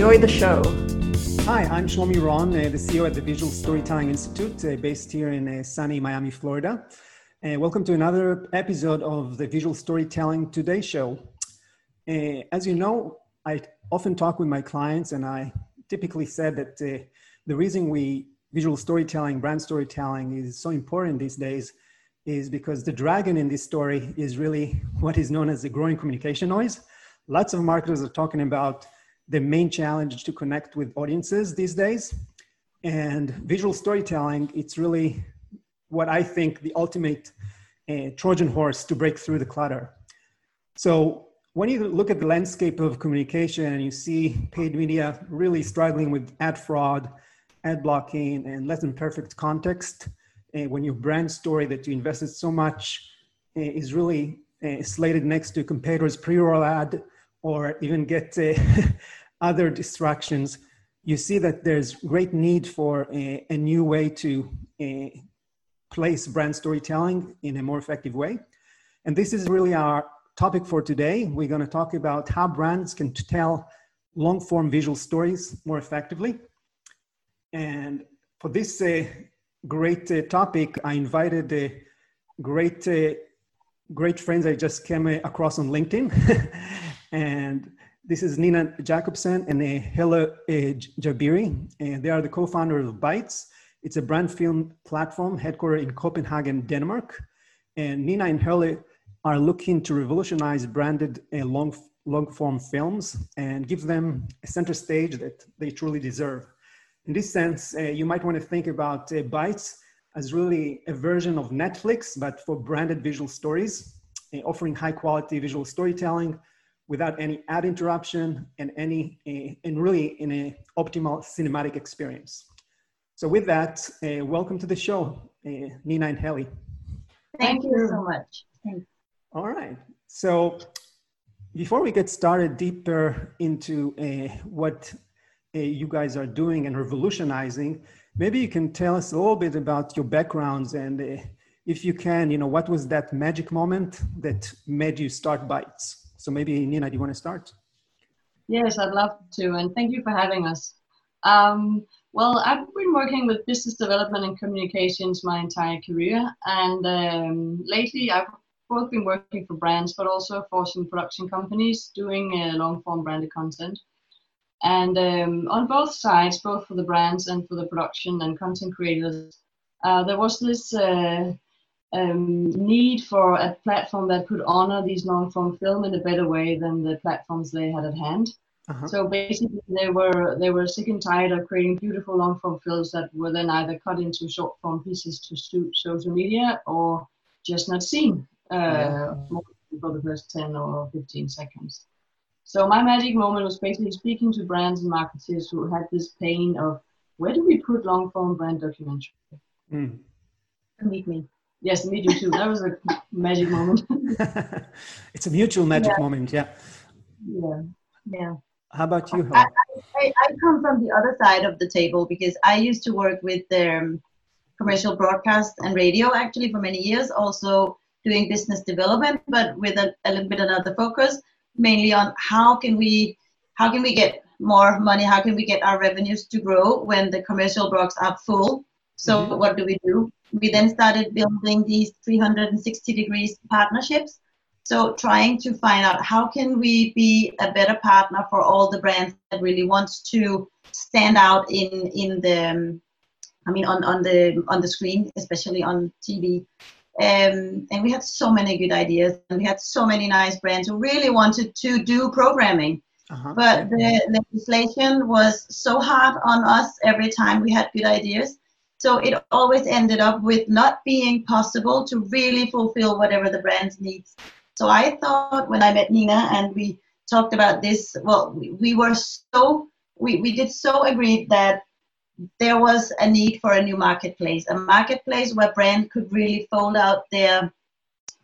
Enjoy the show. Hi, I'm Shlomi Ron, uh, the CEO at the Visual Storytelling Institute, uh, based here in uh, sunny Miami, Florida. Uh, welcome to another episode of the Visual Storytelling Today show. Uh, as you know, I often talk with my clients, and I typically said that uh, the reason we visual storytelling, brand storytelling is so important these days is because the dragon in this story is really what is known as the growing communication noise. Lots of marketers are talking about the main challenge to connect with audiences these days. And visual storytelling, it's really what I think the ultimate uh, Trojan horse to break through the clutter. So when you look at the landscape of communication and you see paid media really struggling with ad fraud, ad blocking, and less than perfect context, uh, when your brand story that you invested so much uh, is really uh, slated next to competitors' pre-roll ad or even get uh, other distractions, you see that there's great need for a, a new way to uh, place brand storytelling in a more effective way. And this is really our topic for today. We're going to talk about how brands can tell long form visual stories more effectively. And for this uh, great uh, topic, I invited a great, uh, great friends I just came across on LinkedIn. and this is Nina Jacobsen and uh, uh, Jabiri, and they are the co-founders of Bytes. It's a brand film platform headquartered in Copenhagen, Denmark. And Nina and Helle are looking to revolutionize branded uh, long, long form films and give them a center stage that they truly deserve. In this sense, uh, you might want to think about uh, Bytes as really a version of Netflix, but for branded visual stories, uh, offering high quality visual storytelling without any ad interruption and any uh, and really in an optimal cinematic experience. So with that, uh, welcome to the show, uh, Nina and Helle. Thank you so much. Thanks. All right. So before we get started deeper into uh, what uh, you guys are doing and revolutionizing, maybe you can tell us a little bit about your backgrounds and uh, if you can, you know, what was that magic moment that made you start Bytes? So maybe Nina, do you want to start? Yes, I'd love to, and thank you for having us. Um, well, I've been working with business development and communications my entire career, and um, lately I've both been working for brands, but also for some production companies doing uh, long-form branded content. And um, on both sides, both for the brands and for the production and content creators, uh, there was this uh, um, need for a platform that could honor these long form film in a better way than the platforms they had at hand. Uh-huh. So basically, they were they were sick and tired of creating beautiful long form films that were then either cut into short form pieces to suit social media or just not seen uh, yeah. for the first ten or fifteen seconds. So my magic moment was basically speaking to brands and marketers who had this pain of where do we put long form brand documentary? Mm. Meet me. Yes, me too. That was a magic moment. it's a mutual magic yeah. moment, yeah. Yeah, yeah. How about you? I, I, I, come from the other side of the table because I used to work with um, commercial broadcast and radio actually for many years, also doing business development, but with a, a little bit another focus, mainly on how can we how can we get more money, how can we get our revenues to grow when the commercial blocks are full. So mm-hmm. what do we do? we then started building these 360 degrees partnerships so trying to find out how can we be a better partner for all the brands that really wants to stand out in in the i mean on on the on the screen especially on tv um, and we had so many good ideas and we had so many nice brands who really wanted to do programming uh-huh. but the legislation was so hard on us every time we had good ideas so it always ended up with not being possible to really fulfill whatever the brand needs. So I thought when I met Nina and we talked about this, well, we, we were so we, we did so agree that there was a need for a new marketplace, a marketplace where brand could really fold out their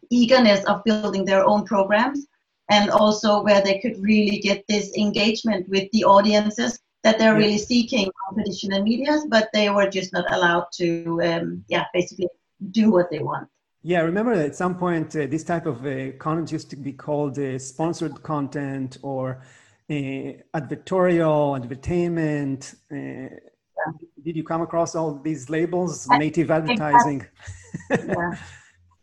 eagerness of building their own programs and also where they could really get this engagement with the audiences that they're really seeking on traditional medias, but they were just not allowed to, um, yeah, basically do what they want. Yeah, I remember at some point uh, this type of uh, content used to be called uh, sponsored content or uh, advertorial, advertainment. Uh, did you come across all these labels, native advertising? yeah.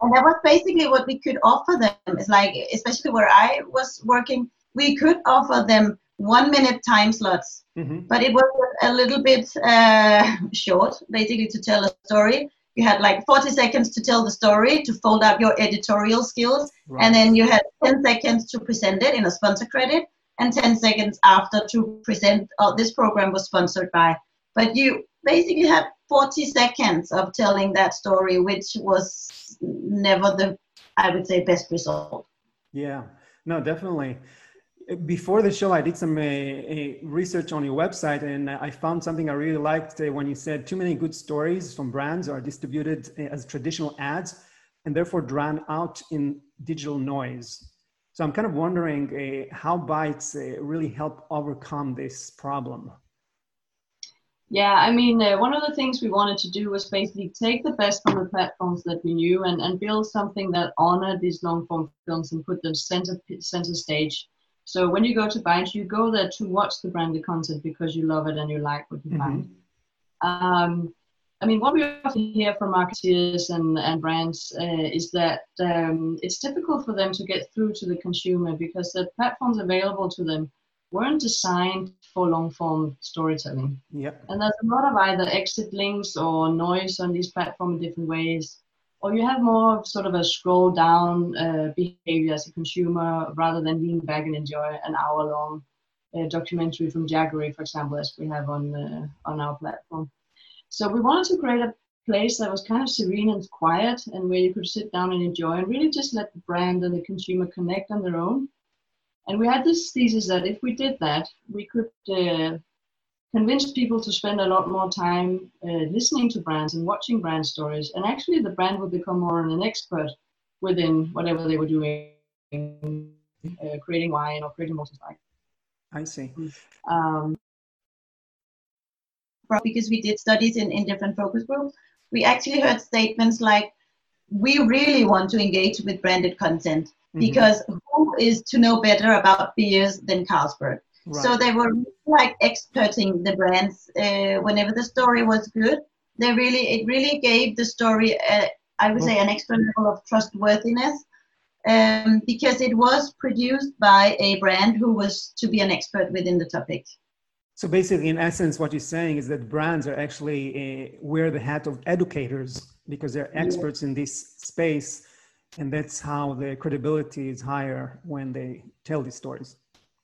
And that was basically what we could offer them. It's like, especially where I was working, we could offer them one minute time slots, mm-hmm. but it was a little bit uh, short, basically, to tell a story. You had like 40 seconds to tell the story, to fold up your editorial skills, right. and then you had 10 seconds to present it in a sponsor credit, and 10 seconds after to present, oh, this program was sponsored by. But you basically had 40 seconds of telling that story, which was never the, I would say, best result. Yeah, no, definitely. Before the show, I did some uh, research on your website, and I found something I really liked uh, when you said too many good stories from brands are distributed uh, as traditional ads and therefore drown out in digital noise. So I'm kind of wondering uh, how Bytes uh, really help overcome this problem. Yeah, I mean, uh, one of the things we wanted to do was basically take the best from the platforms that we knew and, and build something that honored these long form films and put them center center stage. So when you go to Bytes, you go there to watch the branded content because you love it and you like what you mm-hmm. find. Um, I mean, what we often hear from marketers and, and brands uh, is that um, it's difficult for them to get through to the consumer because the platforms available to them weren't designed for long form storytelling. Yep. And there's a lot of either exit links or noise on these platforms in different ways. Or you have more of sort of a scroll down uh, behavior as a consumer rather than lean back and enjoy an hour long uh, documentary from Jaguar, for example, as we have on, uh, on our platform. So we wanted to create a place that was kind of serene and quiet and where you could sit down and enjoy and really just let the brand and the consumer connect on their own and we had this thesis that if we did that, we could uh, convince people to spend a lot more time uh, listening to brands and watching brand stories. And actually, the brand would become more of an expert within whatever they were doing, uh, creating wine or creating motorcycle. I see. Um, because we did studies in, in different focus groups, we actually heard statements like, we really want to engage with branded content mm-hmm. because who is to know better about beers than Carlsberg? Right. So they were like experting the brands uh, whenever the story was good. They really, it really gave the story, uh, I would say, an extra level of trustworthiness um, because it was produced by a brand who was to be an expert within the topic. So basically, in essence, what you're saying is that brands are actually uh, wear the hat of educators because they're experts yeah. in this space and that's how the credibility is higher when they tell these stories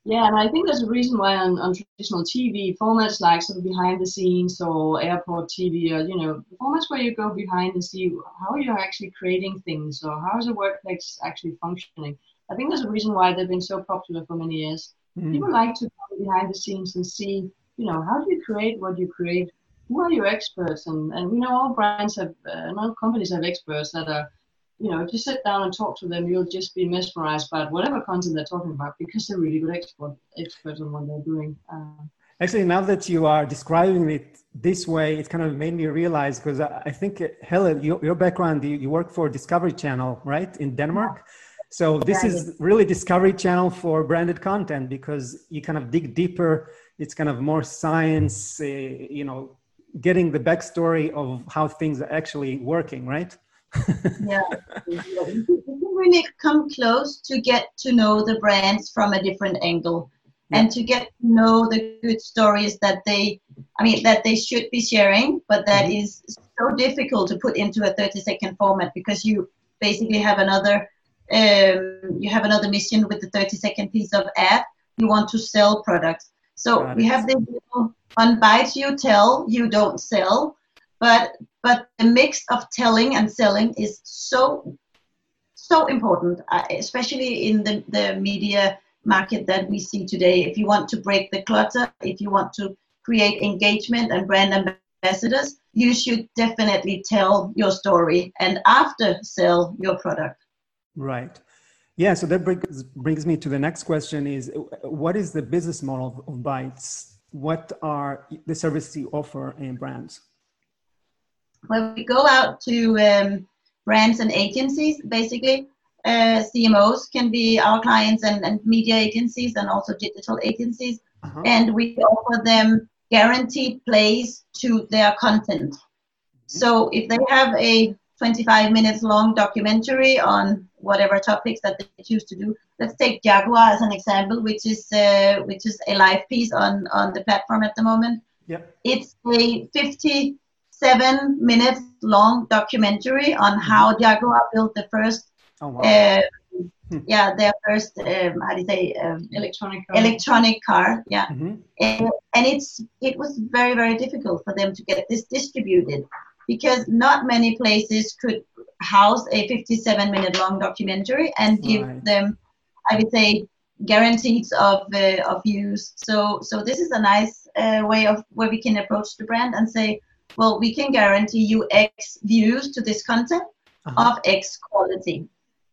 yeah and i think there's a reason why on, on traditional tv formats like sort of behind the scenes or airport tv or you know formats where you go behind and see how you're actually creating things or how is the workplace actually functioning? I think there's a reason why they've been so popular for many years. Mm. people like to go behind the scenes and see you know how do you create what you create? Who are your experts? And and we know all brands have uh, all companies have experts that are you know, if you sit down and talk to them, you'll just be mesmerized by whatever content they're talking about because they're really good expert, experts on what they're doing. Uh, Actually, now that you are describing it this way, it kind of made me realize because I think, Helen, your, your background, you, you work for Discovery Channel, right, in Denmark. So this is really Discovery Channel for branded content because you kind of dig deeper. It's kind of more science, uh, you know, getting the backstory of how things are actually working, right? Yeah, you can really come close to get to know the brands from a different angle yeah. and to get to know the good stories that they i mean that they should be sharing but that mm-hmm. is so difficult to put into a 30 second format because you basically have another um, you have another mission with the 30 second piece of ad you want to sell products. So we have this on Bytes you tell you don't sell but but the mix of telling and selling is so so important uh, especially in the, the media market that we see today. If you want to break the clutter, if you want to create engagement and brand ambassadors, you should definitely tell your story and after sell your product. Right. Yeah, so that brings, brings me to the next question is what is the business model of Bytes? What are the services you offer in brands? Well, we go out to um, brands and agencies, basically. Uh, CMOs can be our clients and, and media agencies and also digital agencies. Uh-huh. And we offer them guaranteed plays to their content. Mm-hmm. So if they have a 25 minutes long documentary on whatever topics that they choose to do. Let's take Jaguar as an example, which is uh, which is a live piece on on the platform at the moment. Yep. It's a 57 minutes long documentary on mm-hmm. how Jaguar built the first. Oh, wow. uh, hmm. yeah, their first um, how do you say um, electronic car. electronic car. Yeah, mm-hmm. and, and it's it was very very difficult for them to get this distributed because not many places could house a 57 minute long documentary and give right. them, I would say, guarantees of uh, of views. So so this is a nice uh, way of where we can approach the brand and say, well, we can guarantee you X views to this content uh-huh. of X quality.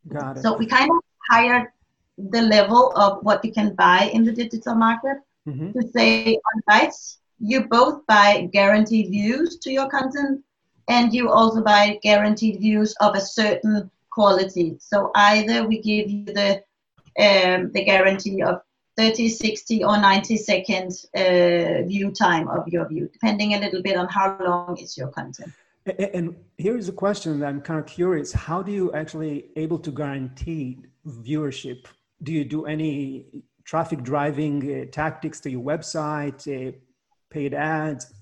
Got it. So we kind of higher the level of what you can buy in the digital market mm-hmm. to say on Bytes, you both buy guaranteed views to your content and you also buy guaranteed views of a certain quality. So either we give you the um, the guarantee of 30, 60, or 90 seconds uh, view time of your view, depending a little bit on how long is your content. And here is a question that I'm kind of curious: How do you actually able to guarantee viewership? Do you do any traffic driving uh, tactics to your website, uh, paid ads?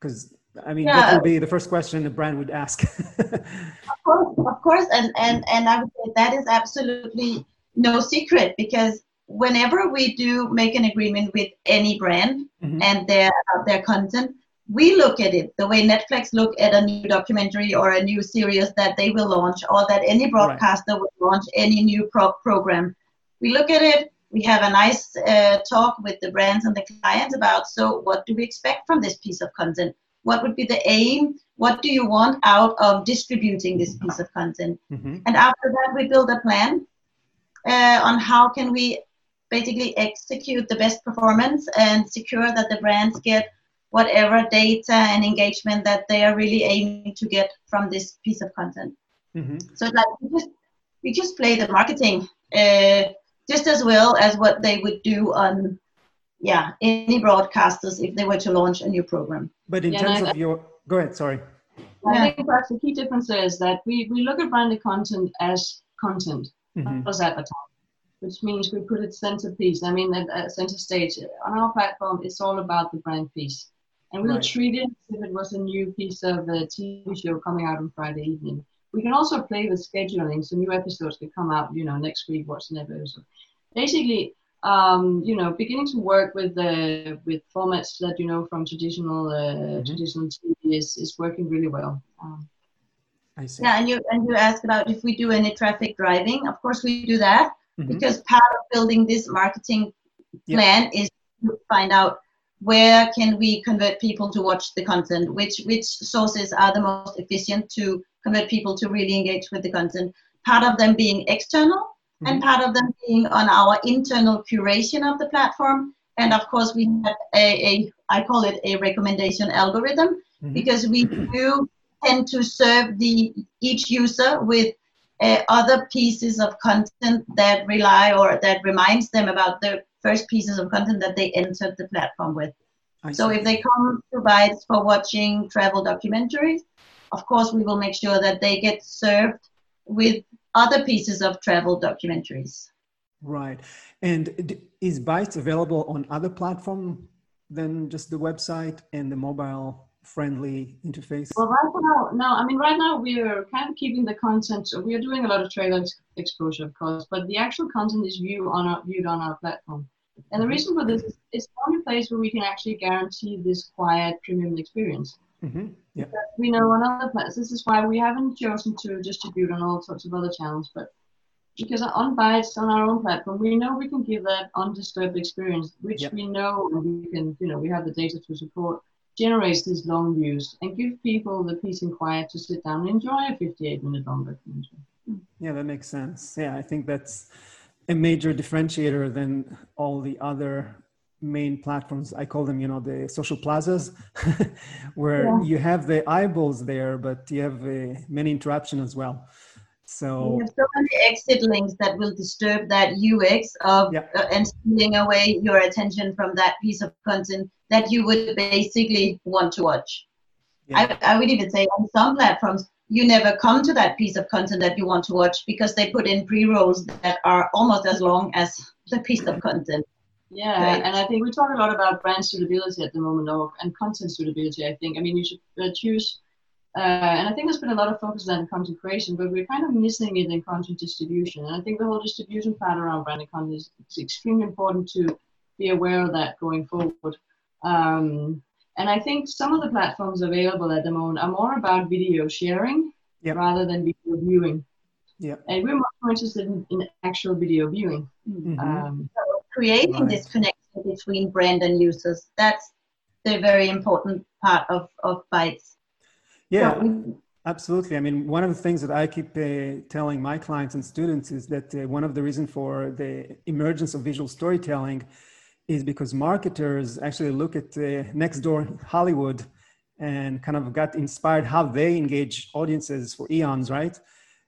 Because I mean, yeah. that would be the first question a brand would ask. of course, of course, and and and I would say that is absolutely no secret because whenever we do make an agreement with any brand mm-hmm. and their their content, we look at it the way Netflix look at a new documentary or a new series that they will launch, or that any broadcaster right. will launch any new pro- program. We look at it. We have a nice uh, talk with the brands and the clients about so what do we expect from this piece of content what would be the aim? What do you want out of distributing this piece of content? Mm-hmm. And after that, we build a plan uh, on how can we basically execute the best performance and secure that the brands get whatever data and engagement that they are really aiming to get from this piece of content. Mm-hmm. So like we just we just play the marketing uh, just as well as what they would do on yeah, any broadcasters if they were to launch a new program. But in yeah, terms of your, go ahead, sorry. I think perhaps the key difference is that we, we look at branded content as content, mm-hmm. not as advertising, which means we put it centerpiece. I mean, at, at center stage on our platform, it's all about the brand piece. And we'll right. treat it as if it was a new piece of a TV show coming out on Friday evening. We can also play with scheduling, so new episodes can come out, you know, next week, what's an episode. Basically, um, you know, beginning to work with the with formats that you know from traditional uh, mm-hmm. traditional TV is, is working really well. Um, I see. Yeah, and you and you asked about if we do any traffic driving. Of course, we do that mm-hmm. because part of building this marketing plan is to find out where can we convert people to watch the content, which which sources are the most efficient to convert people to really engage with the content. Part of them being external, mm-hmm. and part of them being on our internal curation of the platform. And of course, we have a, a I call it a recommendation algorithm mm-hmm. because we do tend to serve the each user with uh, other pieces of content that rely or that reminds them about the first pieces of content that they entered the platform with. So if they come to Bytes for watching travel documentaries, of course we will make sure that they get served with other pieces of travel documentaries. Right. And is Bytes available on other platform than just the website and the mobile friendly interface? Well, right now, no. I mean, right now we are kind of keeping the content. We are doing a lot of trailer exposure, of course, but the actual content is viewed on our, viewed on our platform. And the reason for this is it's the only place where we can actually guarantee this quiet premium experience. Mm-hmm. Yeah. We know on other platforms. This is why we haven't chosen to distribute on all sorts of other channels, but because on Bytes on our own platform, we know we can give that undisturbed experience, which yep. we know we can, you know, we have the data to support, generates these long views and give people the peace and quiet to sit down and enjoy a 58 minute long documentary. Yeah, that makes sense. Yeah, I think that's a major differentiator than all the other main platforms i call them you know the social plazas where yeah. you have the eyeballs there but you have uh, many interruption as well so you have so many exit links that will disturb that ux of yeah. uh, and stealing away your attention from that piece of content that you would basically want to watch yeah. I, I would even say on some platforms you never come to that piece of content that you want to watch because they put in pre-rolls that are almost as long as the piece of content yeah, right. and I think we talk a lot about brand suitability at the moment, or, and content suitability. I think. I mean, you should uh, choose, uh, and I think there's been a lot of focus on content creation, but we're kind of missing it in content distribution. And I think the whole distribution part around branded content is, is extremely important to be aware of that going forward. Um, and I think some of the platforms available at the moment are more about video sharing yep. rather than video viewing. Yeah. And we're more interested in, in actual video viewing. Mm-hmm. Um, creating right. this connection between brand and users. That's the very important part of, of Bytes. Yeah, so, absolutely. I mean, one of the things that I keep uh, telling my clients and students is that uh, one of the reasons for the emergence of visual storytelling is because marketers actually look at uh, next door Hollywood and kind of got inspired how they engage audiences for eons, right?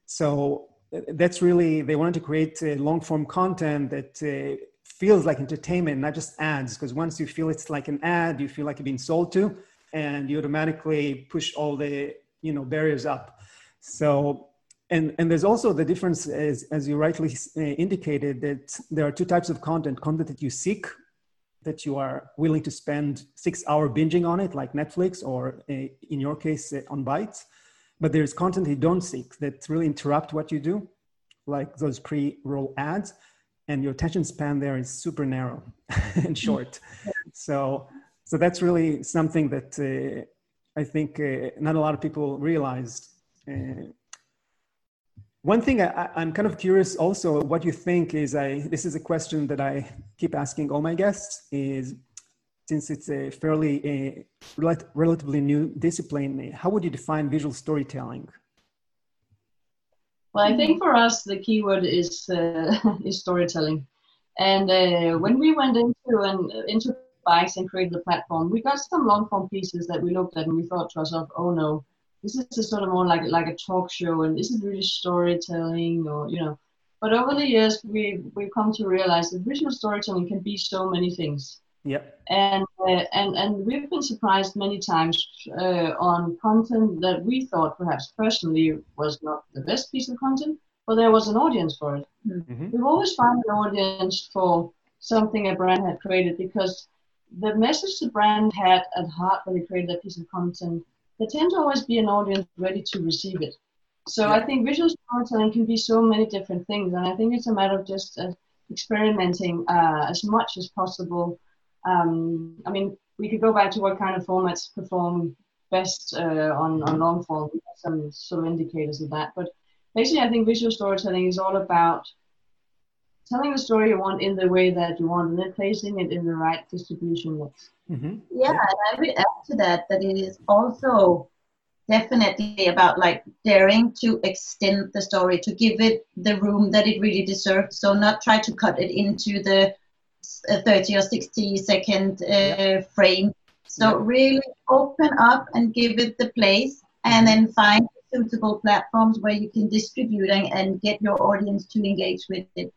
So uh, that's really they wanted to create uh, long form content that uh, feels like entertainment, not just ads. Because once you feel it's like an ad, you feel like you're being sold to, and you automatically push all the you know barriers up. So and and there's also the difference as as you rightly uh, indicated that there are two types of content: content that you seek, that you are willing to spend six hour binging on it, like Netflix, or uh, in your case uh, on Bytes. But there's content you don't seek that really interrupt what you do, like those pre-roll ads and your attention span there is super narrow and short. So, so that's really something that uh, I think uh, not a lot of people realized. Uh, one thing I, am kind of curious also what you think is I this is a question that I keep asking all my guests is since it's a fairly a relatively new discipline, how would you define visual storytelling? Well, I think for us the keyword is uh, is storytelling. And uh, when we went into and into Bytes and created the platform, we got some long form pieces that we looked at and we thought to ourselves, oh no, this is a sort of more like like a talk show and this is really storytelling or you know. But over the years, we we've come to realize that visual storytelling can be so many things. Yep. And uh, and and we've been surprised many times uh, on content that we thought perhaps personally was not the best piece of content, but there was an audience for it. Mm-hmm. We've always found an audience for something a brand had created because the message the brand had at heart when they created that piece of content, there tend to always be an audience ready to receive it. So yeah. I think visual storytelling can be so many different things, and I think it's a matter of just uh, experimenting uh, as much as possible um, I mean, we could go back to what kind of formats perform best uh, on, on long form, some sort of indicators of that. But basically, I think visual storytelling is all about telling the story you want in the way that you want and then placing it in the right distribution mix. Mm-hmm. Yeah, and I would add to that that it is also definitely about like daring to extend the story to give it the room that it really deserves so not try to cut it into the 30 or 60 second uh, frame. So yeah. really open up and give it the place and then find suitable platforms where you can distribute and, and get your audience to engage with it.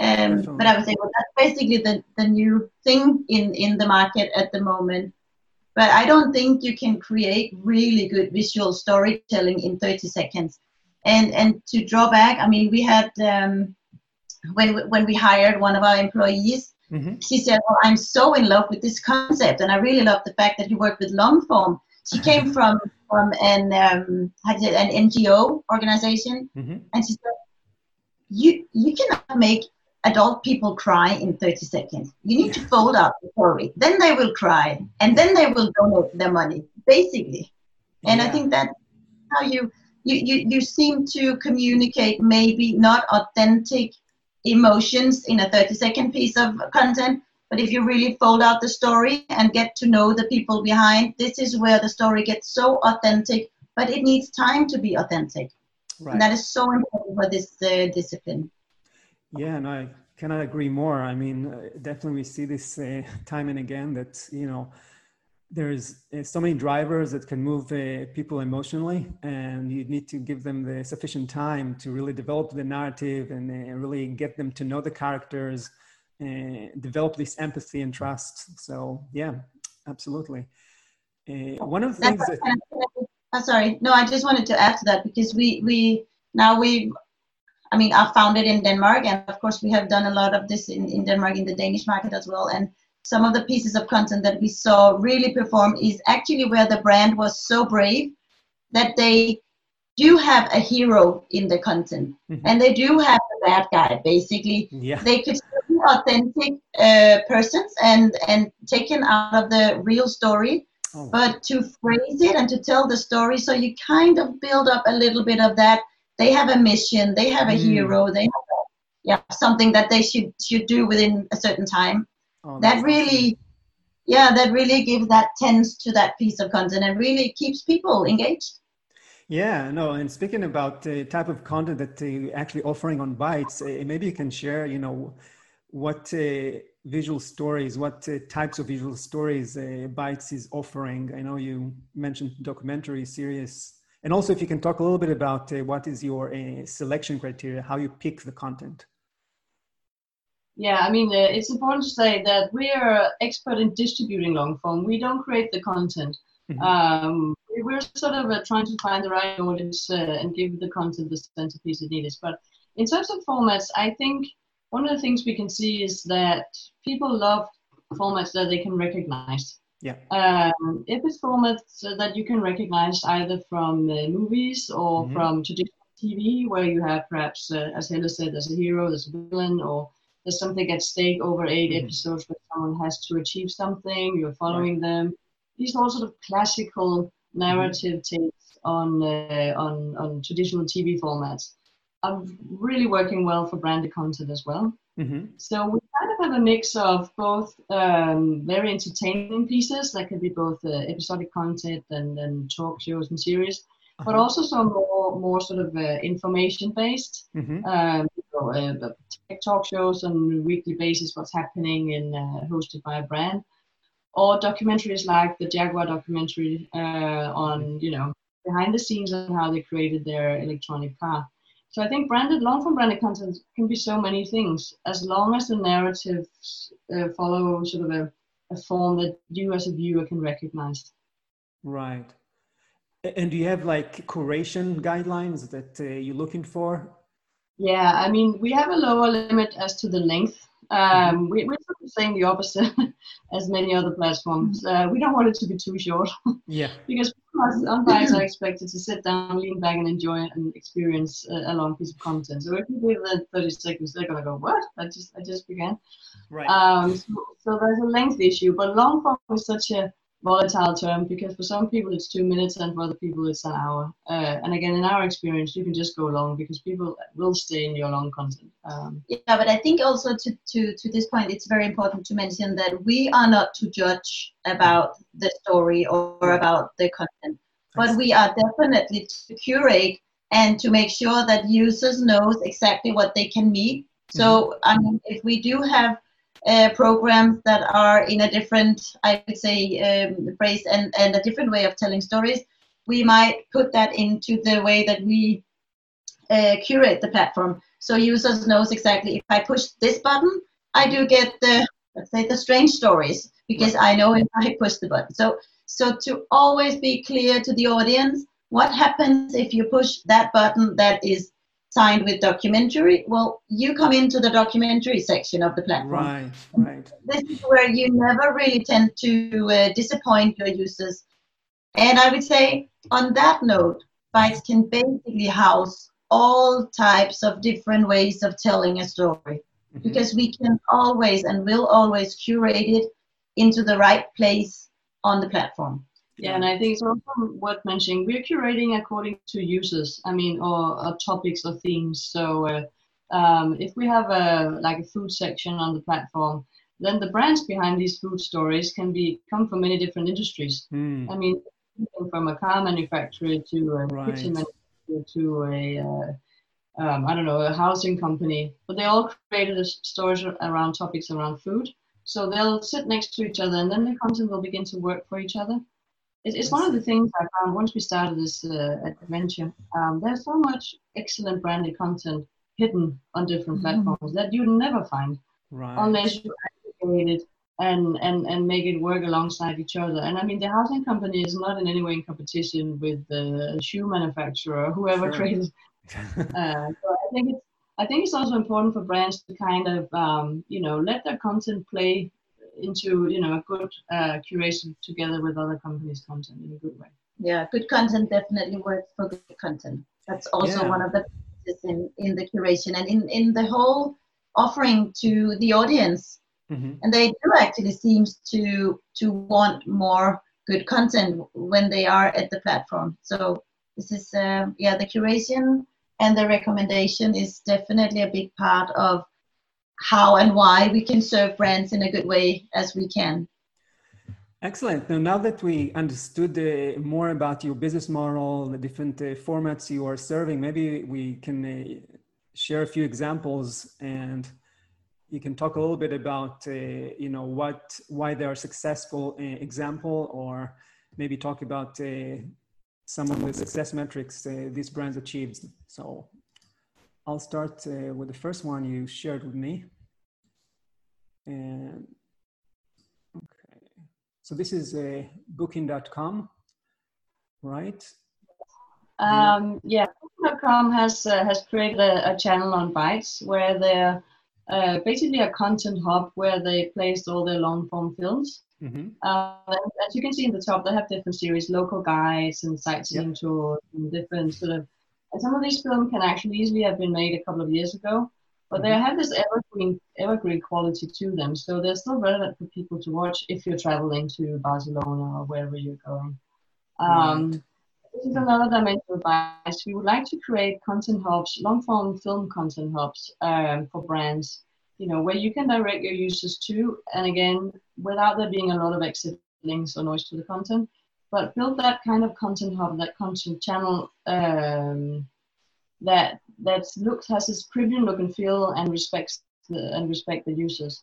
Um, but I would say well, that's basically the, the new thing in, in the market at the moment. But I don't think you can create really good visual storytelling in 30 seconds. And and to draw back, I mean, we had um, when when we hired one of our employees, Mm-hmm. She said, "Well, I'm so in love with this concept, and I really love the fact that you work with long form." She came from from an um, an NGO organization, mm-hmm. and she said, "You you cannot make adult people cry in 30 seconds. You need to fold up the story. Then they will cry, and then they will donate their money, basically. And yeah. I think that's how you you, you, you seem to communicate maybe not authentic emotions in a 30 second piece of content but if you really fold out the story and get to know the people behind this is where the story gets so authentic but it needs time to be authentic right. and that is so important for this uh, discipline yeah and i cannot agree more? I mean uh, definitely we see this uh, time and again that you know there's uh, so many drivers that can move uh, people emotionally and you need to give them the sufficient time to really develop the narrative and uh, really get them to know the characters and develop this empathy and trust. So yeah absolutely. Uh, one of the things that oh, sorry. No i just wanted to add to that because we we now we i mean i found it in denmark and of course we have done a lot of this in, in denmark in the danish market as well and some of the pieces of content that we saw really perform is actually where the brand was so brave that they do have a hero in the content mm-hmm. and they do have a bad guy basically yeah. they could be authentic uh, persons and and taken out of the real story oh. but to phrase it and to tell the story so you kind of build up a little bit of that they have a mission they have a mm. hero they have a, yeah something that they should should do within a certain time Oh, that really, yeah, that really gives that tense to that piece of content and really keeps people engaged. Yeah, no, and speaking about the type of content that you're actually offering on Bytes, uh, maybe you can share, you know, what uh, visual stories, what uh, types of visual stories uh, Bytes is offering. I know you mentioned documentary series, and also if you can talk a little bit about uh, what is your uh, selection criteria, how you pick the content. Yeah, I mean, uh, it's important to say that we are expert in distributing long form. We don't create the content. Mm-hmm. Um, we're sort of uh, trying to find the right audience uh, and give the content the centerpiece it needs. But in terms of formats, I think one of the things we can see is that people love formats that they can recognize. Yeah. Um, if it's formats that you can recognize either from uh, movies or mm-hmm. from traditional TV, where you have perhaps, uh, as Helle said, there's a hero, there's a villain, or there's something at stake over 8 mm-hmm. episodes where someone has to achieve something, you're following right. them. These are all sort of classical narrative mm-hmm. takes on, uh, on, on traditional TV formats. Are really working well for branded content as well. Mm-hmm. So we kind of have a mix of both um, very entertaining pieces that can be both uh, episodic content and, and talk shows and series, uh-huh. but also some more more sort of uh, information based. Mm-hmm. Um, know, uh, talk shows on a weekly basis, what's happening in uh, hosted by a brand, or documentaries like the Jaguar documentary uh, on you know behind the scenes and how they created their electronic car. So I think branded long form branded content can be so many things as long as the narratives uh, follow sort of a, a form that you as a viewer can recognize. Right. And do you have like curation guidelines that uh, you're looking for yeah, I mean, we have a lower limit as to the length. Um, we, we're sort of saying the opposite as many other platforms. Uh, we don't want it to be too short. Yeah. because umpires are expected to sit down, lean back, and enjoy and experience a, a long piece of content. So if you give them 30 seconds, they're gonna go, "What? I just I just began." Right. Um, so, so there's a length issue, but long form is such a volatile term because for some people it's two minutes and for other people it's an hour. Uh, and again, in our experience, you can just go long because people will stay in your long content. Um, yeah, but I think also to, to, to this point, it's very important to mention that we are not to judge about the story or, about the content, but we are definitely to curate and to make sure that users knows exactly what they can meet. So, mm-hmm. I mean, if we do have uh, programs that are in a different, I would say, um, phrase and, and a different way of telling stories, we might put that into the way that we uh, curate the platform. So users knows exactly if I push this button, I do get the let's say the strange stories because. I know if I push the button. So so to always be clear to the audience, what happens if you push that button that is signed with documentary, well, you come into the documentary section of the platform. Right, right. This is where you never really tend to uh, disappoint your users. And I would say, on that note, Bytes can basically house all types of different ways of telling a story mm-hmm. because we can always and will always curate it into the right place on the platform. Yeah, and I think it's also worth mentioning we're curating according to users. I mean, or, or topics or themes. So uh, um, if we have a like a food section on the platform, then the brands behind these food stories can be come from many different industries. Mm. I mean, from a car manufacturer to a Right. kitchen manufacturer to a uh, um, I don't know a housing company, but they all created a stories around topics around food. So they'll sit next to each other, and then the content will begin to work for each other. It, it's one of the things I found once we started this uh, adventure. Um, there's so much excellent branded content hidden on different platforms that you never find Right. unless you aggregate it and, and, and make it work alongside each other. And I mean, the housing company is not in any way in competition with the shoe manufacturer or whoever Sure. created. Uh, so I think it's I think it's also important for brands to kind of um, you know let their content play into you know a good uh, curation together with other companies' content in a good way. Yeah, good content definitely works for good content. That's also Yeah. one of the pieces in, in the curation and in, in the whole offering to the audience. hmm And they do actually seems to to want more good content when they are at the platform. So this is uh, yeah the curation and the recommendation is definitely a big part of how and why we can serve brands in a good way as we can. Excellent. Now, now that we understood uh, more about your business model, the different uh, formats you are serving, maybe we can uh, share a few examples and you can talk a little bit about, uh, you know, what, why they are successful uh, example, or maybe talk about uh, some of the success metrics these brands achieved. So I'll start uh, with the first one you shared with me. And okay. So this is uh, booking.com, right? Um, yeah, Booking.com has uh, has created a, a channel on Bytes where they're uh, basically a content hub where they placed all their long form films. hmm Uh, as you can see in the top, they have different series, local guides and sightseeing tours, and different sort of. And some of these films can actually easily have been made a couple of years ago, but they have this evergreen evergreen quality to them, so they're still relevant for people to watch if you're traveling to Barcelona or wherever you're going. Um, Right. This is another dimension of advice. We would like to create content hubs, long form film content hubs um, for brands, you know, where you can direct your users to, and again, without there being a lot of exit links or noise to the content, but build that kind of content hub, that content channel um, that that looks has this premium look and feel and respects the, and respect the users.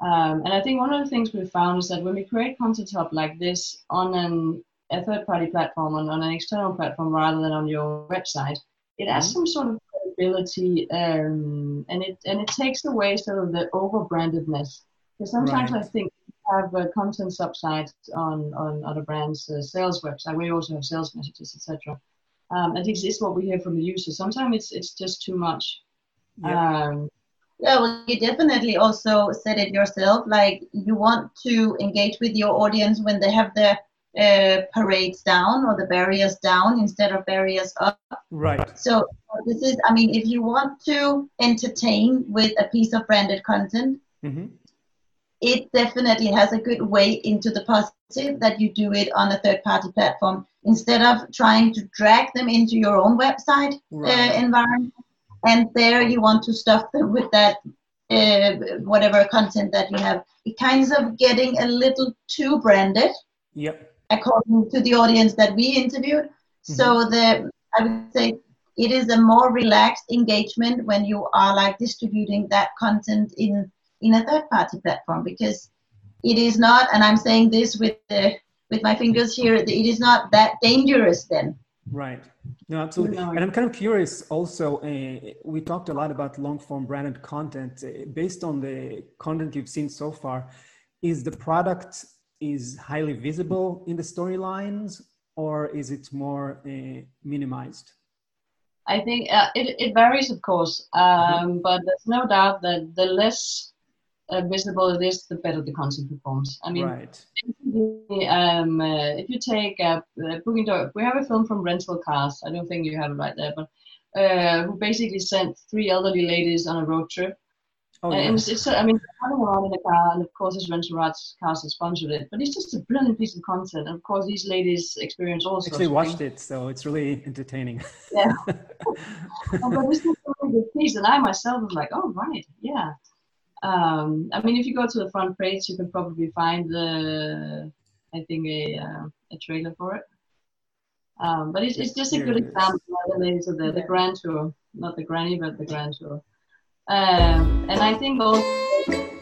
Um, and I think one of the things we've found is that when we create content hub like this on an a third party platform on, on an external platform rather than on your website, it adds some sort of credibility um, and it and it takes away sort of the over brandedness. Because sometimes Right. I think we have uh, content subsites on, on other brands' uh, sales website. We also have sales messages, etc. Um, and this is what we hear from the users. Sometimes it's it's just too much. Yeah. Um, Yeah, well, you definitely also said it yourself. Like you want to engage with your audience when they have their uh, parades down or the barriers down instead of barriers up. Right. So this is, I mean, if you want to entertain with a piece of branded content, hmm it definitely has a good way into the positive that you do it on a third party platform instead of trying to drag them into your own website Right. uh, environment and there you want to stuff them with that uh, whatever content that you have it kinds of getting a little too branded Yep. according to the audience that we interviewed so the i would say it is a more relaxed engagement when you are like distributing that content in in a third party platform because it is not and i'm saying this with the with my fingers here it is not that dangerous then Right. No, absolutely. No, And I'm kind of curious also, uh, we talked a lot about long form branded content. Uh, based on the content you've seen so far, is the product is highly visible in the storylines or is it more uh, minimized? I think uh, it, it varies, of course, um, but there's no doubt that the less uh, visible it is, the better the content performs. I mean, right. um, uh, if you take uh, uh, Booking we have a film from Rental Cars. I don't think you have it right there, but uh, who basically sent three elderly ladies on a road trip. Oh, yeah. And it's, it's, I mean, having around in the car, and of course, his rental cars have sponsored it, but it's just a brilliant piece of content. And of course, these ladies experience also. Actually, watched it, so it's really entertaining. Yeah. but this is a really good piece, and I myself was like, oh, right, yeah. Um, I mean, if you go to the front page, you can probably find the, I think, a, uh, a trailer for it. Um, but it's, it's just a good example of the ladies of the, the Grand Tour, not the Granny, but the Grand Tour. Um, and I think also.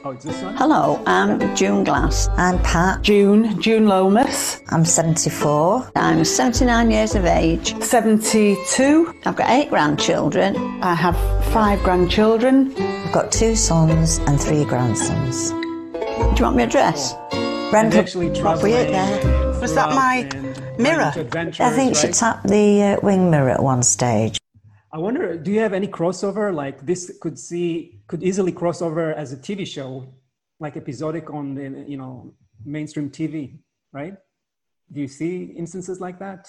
Oh, it's this one? Hello, I'm June Glass. I'm Pat. June, June Lomas. I'm 74. I'm 79 years of age. 72. I've got eight grandchildren. I have five grandchildren. I've got two sons and three grandsons. Do you want me address? Rental actually appropriate there. Was that my mirror? I think she tapped the uh, wing mirror at one stage. I wonder, do you have any crossover? Like this could see could easily cross over as a TV show, like episodic on the you know mainstream TV, right? Do you see instances like that?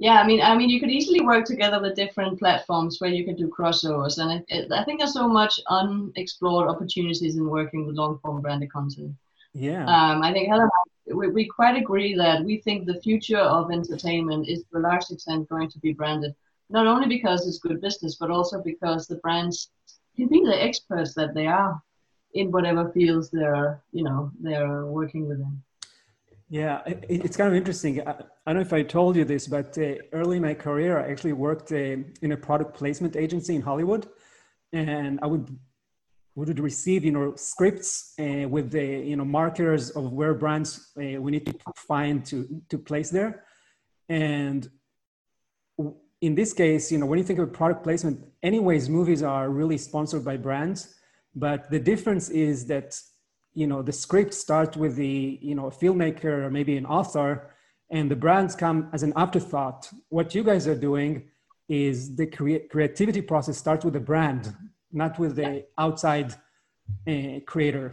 Yeah, I mean, I mean, you could easily work together with different platforms where you can do crossovers, and it, it, I think there's so much unexplored opportunities in working with long form branded content. Yeah. Um, I think Helen we, we quite agree that we think the future of entertainment is to a large extent going to be branded, not only because it's good business, but also because the brands can be the experts that they are in whatever fields they're, you know, they're working within. Yeah, it, it's kind of interesting. I, I, don't know if I told you this, but uh, early in my career, I actually worked uh, in a product placement agency in Hollywood, and I would would receive you know scripts uh, with the you know marketers of where brands uh, we need to find to to place there and in this case you know when you think of product placement anyways movies are really sponsored by brands but the difference is that you know the script starts with the you know a filmmaker or maybe an author and the brands come as an afterthought what you guys are doing is the crea- creativity process starts with the brand not with the outside uh, creator.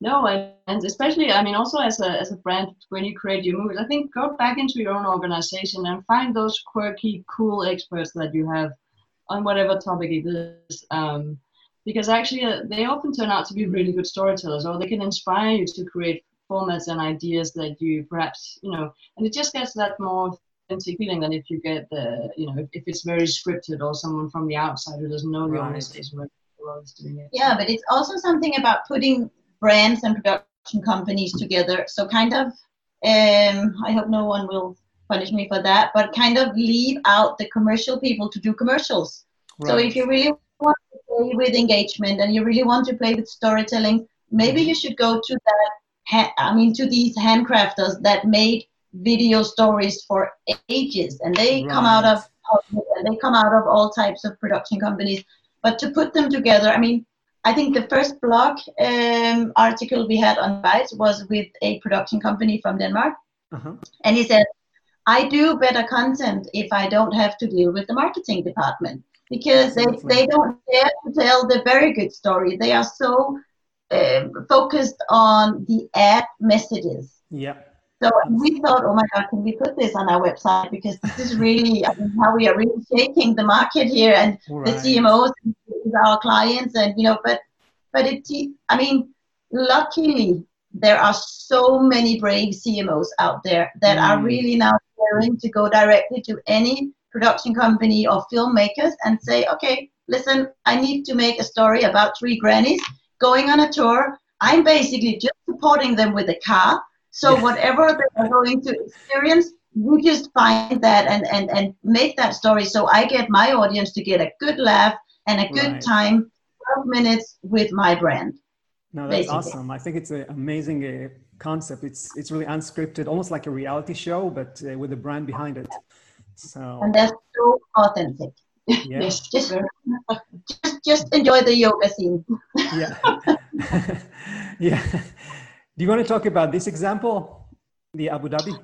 No, and especially, I mean, also as a, as a brand, when you create your movies, I think go back into your own organization and find those quirky, cool experts that you have on whatever topic it is. Um, because actually, uh, they often turn out to be really good storytellers, or they can inspire you to create formats and ideas that you perhaps, you know, and it just gets that more authentic feeling than if you get the, you know, if, if it's very scripted or someone from the outside who doesn't know the right. organization doing it. Yeah, but it's also something about putting brands and production companies together. So kind of, um, I hope no one will punish me for that, but kind of leave out the commercial people to do commercials. Right. So if you really want to play with engagement and you really want to play with storytelling, maybe you should go to that. I mean, to these handcrafters that made video stories for ages and they right. come out of they come out of all types of production companies but to put them together i mean i think the first blog um, article we had on Bytes was with a production company from denmark uh-huh. and he said i do better content if i don't have to deal with the marketing department because they, they don't dare to tell the very good story they are so uh, focused on the ad messages yeah so we thought, oh my God, can we put this on our website? Because this is really I mean, how we are really shaking the market here and right. the CMOs with our clients and, you know, but, but it, I mean, luckily there are so many brave CMOs out there that mm. are really now willing to go directly to any production company or filmmakers and say, okay, listen, I need to make a story about three grannies going on a tour. I'm basically just supporting them with a car so whatever they're going to experience, you just find that and, and, and make that story. So I get my audience to get a good laugh and a good right. time, 12 minutes with my brand. No, that's basically. awesome. I think it's an amazing uh, concept. It's it's really unscripted, almost like a reality show, but uh, with a brand behind it. So and that's so authentic. Yeah. just, just, just enjoy the yoga scene. yeah. yeah. Do you want to talk about this example, the Abu Dhabi?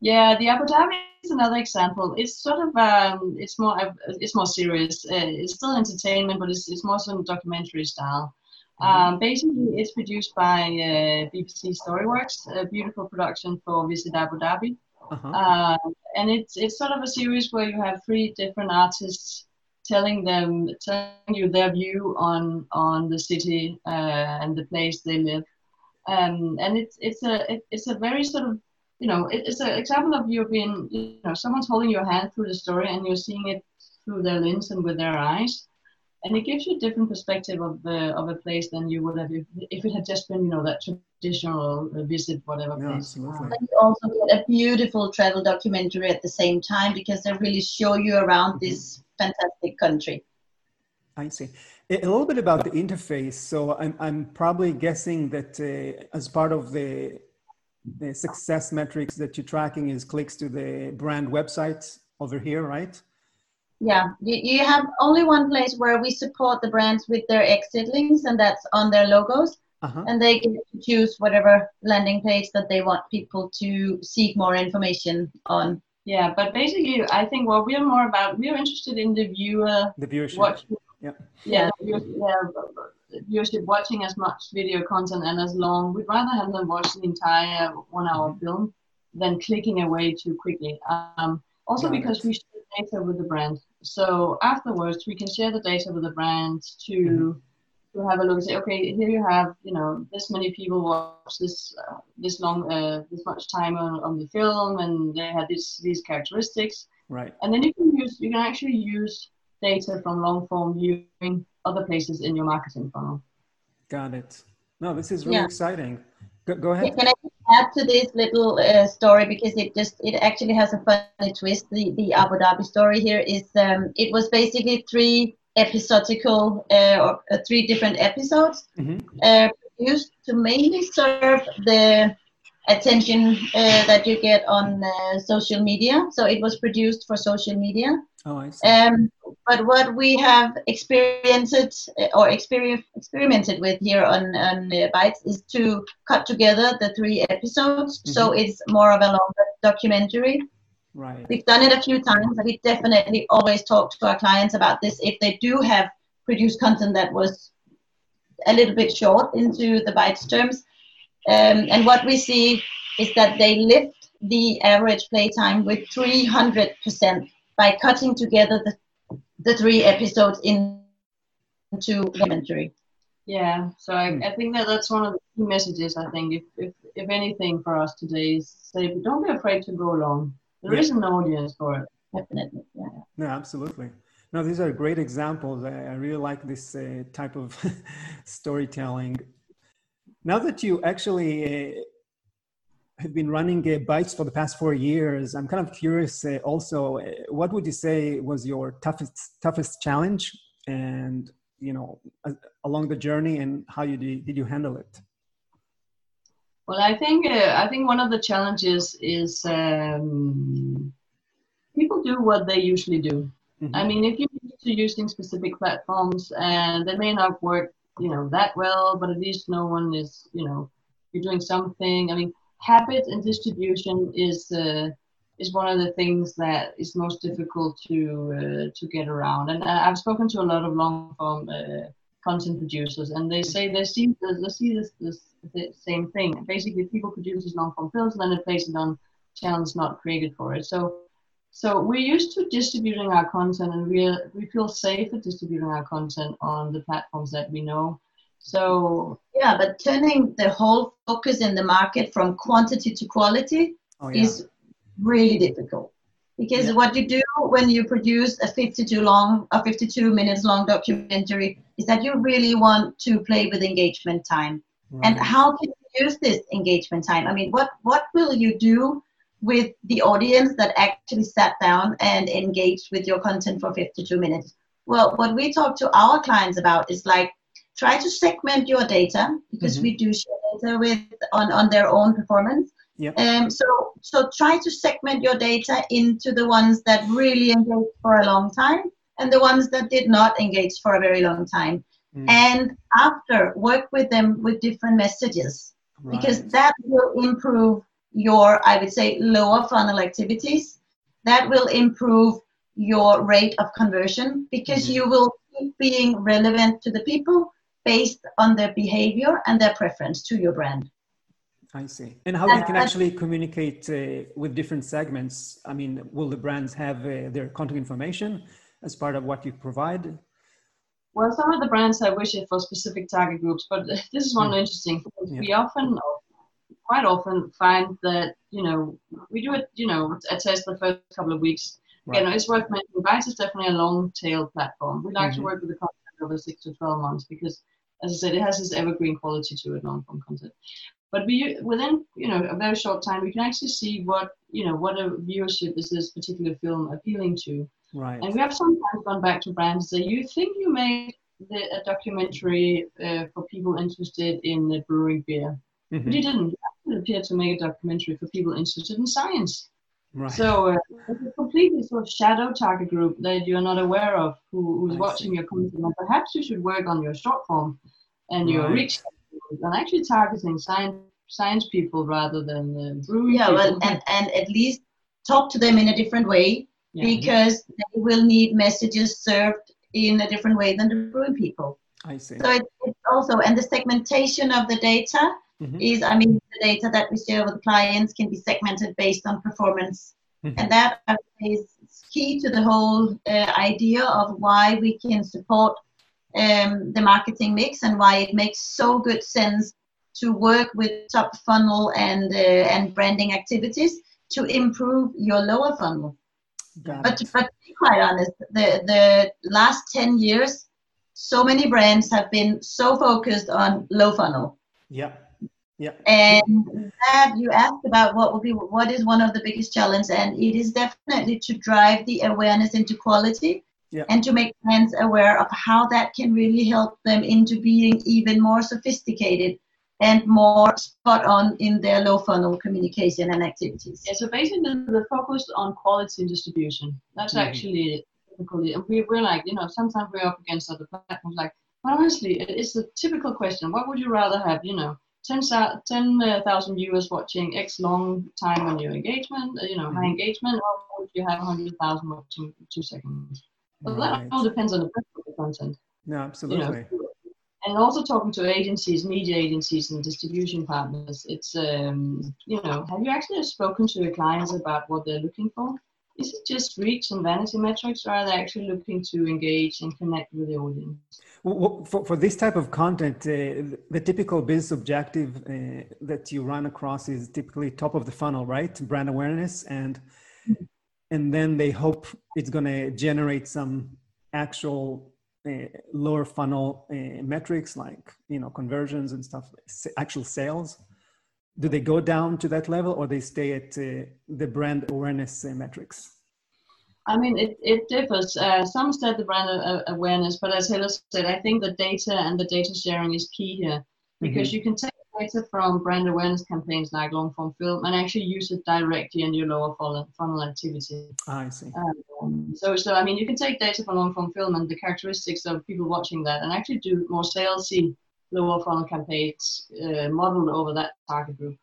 Yeah, the Abu Dhabi is another example. It's sort of um, it's more it's more serious. Uh, it's still entertainment, but it's, it's more some documentary style. Mm-hmm. Um, basically, it's produced by uh, BBC Storyworks, a beautiful production for Visit Abu Dhabi. Uh-huh. Uh, and it's it's sort of a series where you have three different artists telling them, telling you their view on on the city uh, and the place they live. Um, and it's it's a it, it's a very sort of you know it, it's an example of you being you know someone's holding your hand through the story and you're seeing it through their lens and with their eyes and it gives you a different perspective of the of a place than you would have if, if it had just been you know that traditional visit whatever Yeah, place absolutely. And you also get a beautiful travel documentary at the same time because they really show you around this fantastic country. I see. A a little bit about the interface. So I'm, I'm probably guessing that uh, as part of the, the success metrics that you're tracking is clicks to the brand website over here, right? Yeah, you, you have only one place where we support the brands with their exit links, and that's on their logos. Uh-huh. And they get to choose whatever landing page that they want people to seek more information on. yeah but basically i think what we're more about we're interested in the viewer The viewership. watching Yeah. yeah, the viewer- yeah, viewership watching as much video content and as long we'd rather have them watch the entire one hour film than clicking away too quickly um, also Got because it. we share data with the brand so afterwards we can share the data with the brand to Mhm. to have a look and say okay here you have you know this many people watch this uh, this long uh, this much time on, on the film and they had this these characteristics Right. and then you can use you can actually use data from long form viewing other places in your marketing funnel. Got it. No, this is really Yeah. exciting. Go, go Yeah, ahead. Can I add to this little uh, story because it just it actually has a funny twist. The the Abu Dhabi story here is um, it was basically three episodical uh, or uh, three different episodes Mhm. uh, produced to mainly serve the attention uh, that you get on uh, social media. So it was produced for social media. Oh, I see. Um, but what we have experienced uh, or experience, experimented with here on, on uh, Bytes is to cut together the three episodes. So it's more of a longer documentary. right. We've done it a few times, we definitely always talk to our clients about this if they do have produced content that was a little bit short into the Bytes terms. Um, and what we see is that they lift the average playtime with 300% by cutting together the, the three episodes in- into documentary. Yeah, so I, Hmm. I think that that's one of the key messages. I think if if, if anything for us today is say don't be afraid to go long. There Yeah. is an audience for it. Definitely. Yeah. No, absolutely. No, these are great examples. I, I really like this uh, type of storytelling. Now that you actually uh, have been running uh, Bytes for the past four years, I'm kind of curious uh, also, uh, what would you say was your toughest, toughest challenge and, you know, uh, along the journey and how you did, did you handle it? Well, I think uh, I think one of the challenges is um, people do what they usually do. Mhm. I mean, if you're used to using specific platforms and they may not work, you know, that well, but at least no one is, you know, you're doing something. I mean, habit and distribution is uh, is one of the things that is most difficult to uh, to get around. And I- I've spoken to a lot of long form uh, content producers, and they say they see they see this this the same thing. Basically, people produce these long form films and then they place it on channels not created for it. So so we're used to distributing our content and we we feel safe at distributing our content on the platforms that we know. So Yeah, but turning the whole focus in the market from quantity to quality Oh, yeah. is really difficult because Yeah. what you do when you produce a 52 long a 52 minutes long documentary is that you really want to play with engagement time and how can you use this engagement time i mean what what will you do with the audience that actually sat down and engaged with your content for 52 minutes. Well what we talk to our clients about is like try to segment your data because Mhm. we do share data with on, on their own performance. Yep. um, so so try to segment your data into the ones that really engaged for a long time and the ones that did not engage for a very long time. Mm, and after work with them with different messages because that will improve your i would say lower funnel activities that will improve your rate of conversion because Mhm. you will keep being relevant to the people based on their behavior and their preference to your brand I see. And how you can actually communicate uh, with different segments? I mean, will the brands have uh, their contact information as part of what you provide? Well, some of the brands have wished it for specific target groups, but this is one interesting Yeah. we often, quite often, find that you know we do it, you know, a test the first couple of weeks. You know, it's worth mentioning. Bytes is definitely a long tail platform. We like Mhm. to work with the content over six to twelve months because, as I said, it has this evergreen quality to it, long form content. But we within you know a very short time, we can actually see what you know what a viewership is this particular film appealing to. Right. And we have sometimes gone back to brands that you think you made the, a documentary uh, for people interested in the brewing beer, but Mhm. you didn't. You actually appeared to make a documentary for people interested in science. Right. So uh, it's a completely sort of shadow target group that you're not aware of who, who's I watching see. your content. And perhaps you should work on your short form and your Right. reach and actually targeting science science people rather than the brewing Yeah, people. well, and, and at least talk to them in a different way Yeah. because they will need messages served in a different way than the brewing people. I see. So it, it's also, and the segmentation of the data Mhm. is, I mean, the data that we share with clients can be segmented based on performance. Mhm. And that I would say, is key to the whole uh, idea of why we can support um, the marketing mix and why it makes so good sense to work with top funnel and uh, and branding activities to improve your lower funnel. Got But, it. but to be quite honest, the, the last 10 years, so many brands have been so focused on low funnel. Yeah. Yeah. And that you asked about what would be what is one of the biggest challenges, and it is definitely to drive the awareness into quality Yeah. and to make brands aware of how that can really help them into being even more sophisticated and more spot on in their low funnel communication and activities. Yeah, so basically the focus on quality and distribution. That's Mhm. actually typically, and we, we're like, you know, sometimes we're up against other platforms. Like, but honestly, it's a typical question. What would you rather have? You know, 10,000 10,000 viewers watching X long time on your engagement, uh, you know, high Mhm. engagement, or would you have 100,000 watching two seconds? Well, that all depends on the breadth of the content No, you know, absolutely. and also talking to agencies, media agencies, and distribution partners. It's um, you know, have you actually spoken to your clients about what they're looking for? Is it just reach and vanity metrics, or are they actually looking to engage and connect with the audience? For, for this type of content, uh, the typical business objective uh, that you run across is typically top of the funnel, right? Brand awareness, and and then they hope it's going to generate some actual uh, lower funnel uh, metrics like you know conversions and stuff, actual sales. Do they go down to that level, or they stay at uh, the brand awareness uh, metrics? I mean, it, it differs. Uh, some said the brand awareness, but as Hilla said, I think the data and the data sharing is key here because you can take data from brand awareness campaigns like long form film and actually use it directly in your lower funnel, funnel activity. Ah, I see. Um, so, so I mean, you can take data from long form film and the characteristics of people watching that, and actually do more salesy lower funnel campaigns uh, modeled over that target group.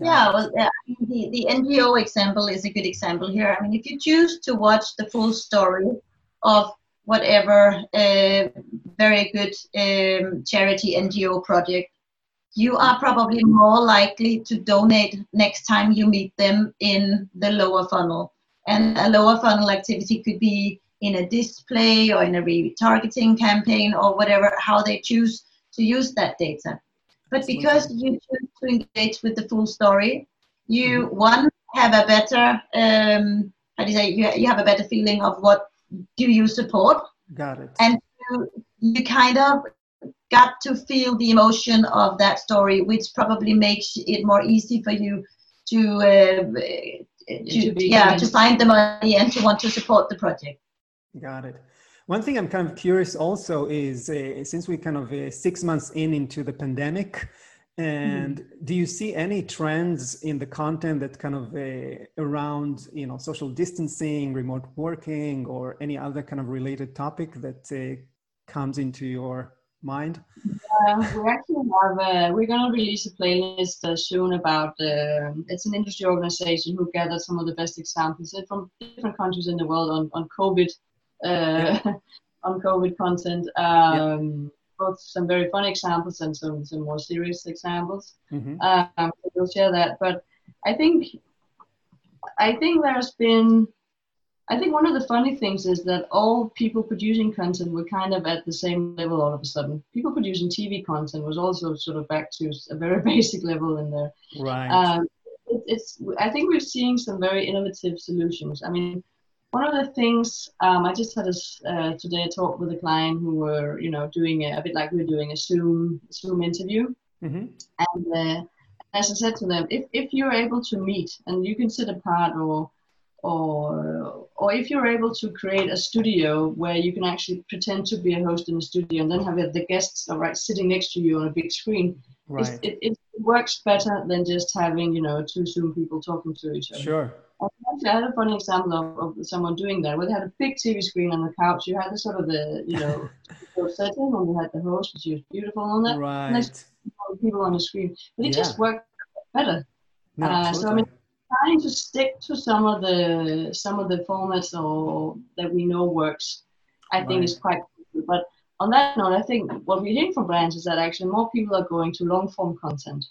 Yeah, well, the, the NGO example is a good example here. I mean, if you choose to watch the full story of whatever uh, very good um, charity NGO project, you are probably more likely to donate next time you meet them in the lower funnel. And a lower funnel activity could be in a display or in a retargeting campaign or whatever, how they choose to use that data. But because you choose to engage with the full story, you one have a better um, how do you say you, you have a better feeling of what do you support, Got it. and you, you kind of got to feel the emotion of that story, which probably makes it more easy for you to uh, to, To yeah to find the money and to want to support the project. Got it. One thing I'm kind of curious also is uh, since we're kind of uh, six months in into the pandemic, and do you see any trends in the content that kind of uh, around you know social distancing, remote working, or any other kind of related topic that uh, comes into your mind? Uh, we actually have uh, we're going to release a playlist uh, soon about uh, it's an industry organization who gathered some of the best examples from different countries in the world on on COVID uh, on COVID content. Um, Both some very fun examples and some some more serious examples. Mhm. Um, we'll share that. But I think I think there's been I think one of the funny things is that all people producing content were kind of at the same level all of a sudden. People producing TV content was also sort of back to a very basic level in there. Right. Um, it, it's I think we're seeing some very innovative solutions. I mean, one of the things um, I just had a, uh, today a talk with a client who were you know doing a, a bit like we're doing a Zoom Zoom interview, hmm and uh, as I said to them, if, if you're able to meet and you can sit apart or or or if you're able to create a studio where you can actually pretend to be a host in the studio and then have the guests right sitting next to you on a big screen, Right. it, it works better than just having you know two Zoom people talking to each other. Sure. Actually, I had a funny example of, of someone doing that. Where they had a big TV screen on the couch. You had the sort of the you know setting, and you had the host, which was beautiful on that. Right. Nice people on the screen, but it Yeah. just worked better No, uh, so, I mean, trying to stick to some of the some of the formats or that we know works, I think is quite good. But on that note, I think what we're hearing from brands is that actually more people are going to long form content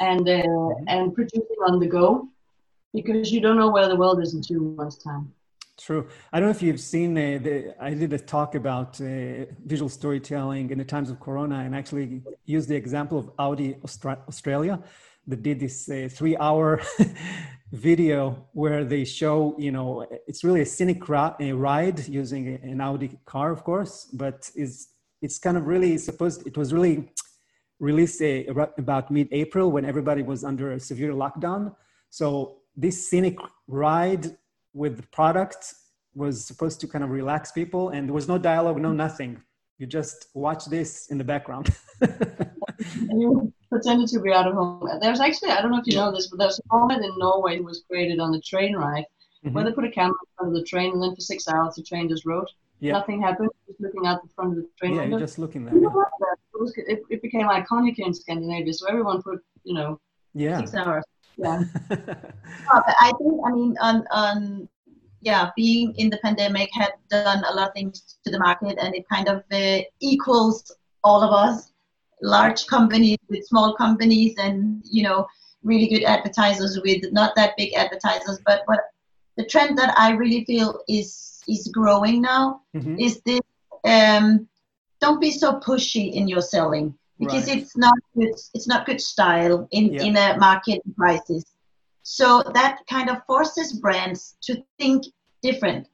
and uh, and producing on the go because you don't know where the world is in two months' time. True. I don't know if you've seen uh, the. I did a talk about uh, visual storytelling in the times of Corona, and actually used the example of Audi Austra- Australia, that did this uh, three-hour video where they show, you know, it's really a scenic ri- a ride using an Audi car, of course, but is it's kind of really supposed. It was really released uh, about mid-April when everybody was under a severe lockdown. So this scenic ride with the product was supposed to kind of relax people and there was no dialogue no nothing you just watch this in the background And you pretended to be out of home. There's actually I don't know if you know this, but there's a moment in Norway that was created on the train ride where Mhm. they put a camera in front of the train and then for six hours the train just rode. Yeah. Nothing happened. Just looking out the front of the train yeah you're just looking there what? It, was, it, it became iconic in Scandinavia, so everyone put, you know, yeah six hours. Yeah. But I think I mean on on yeah, being in the pandemic had done a lot of things to the market, and it kind of uh, equals all of us, large companies with small companies, and you know really good advertisers with not that big advertisers. But what the trend that I really feel is is growing now Mhm. is this um, don't be so pushy in your selling because Right. it's not good it's not good style in Yeah. in a market crisis so that kind of forces brands to think different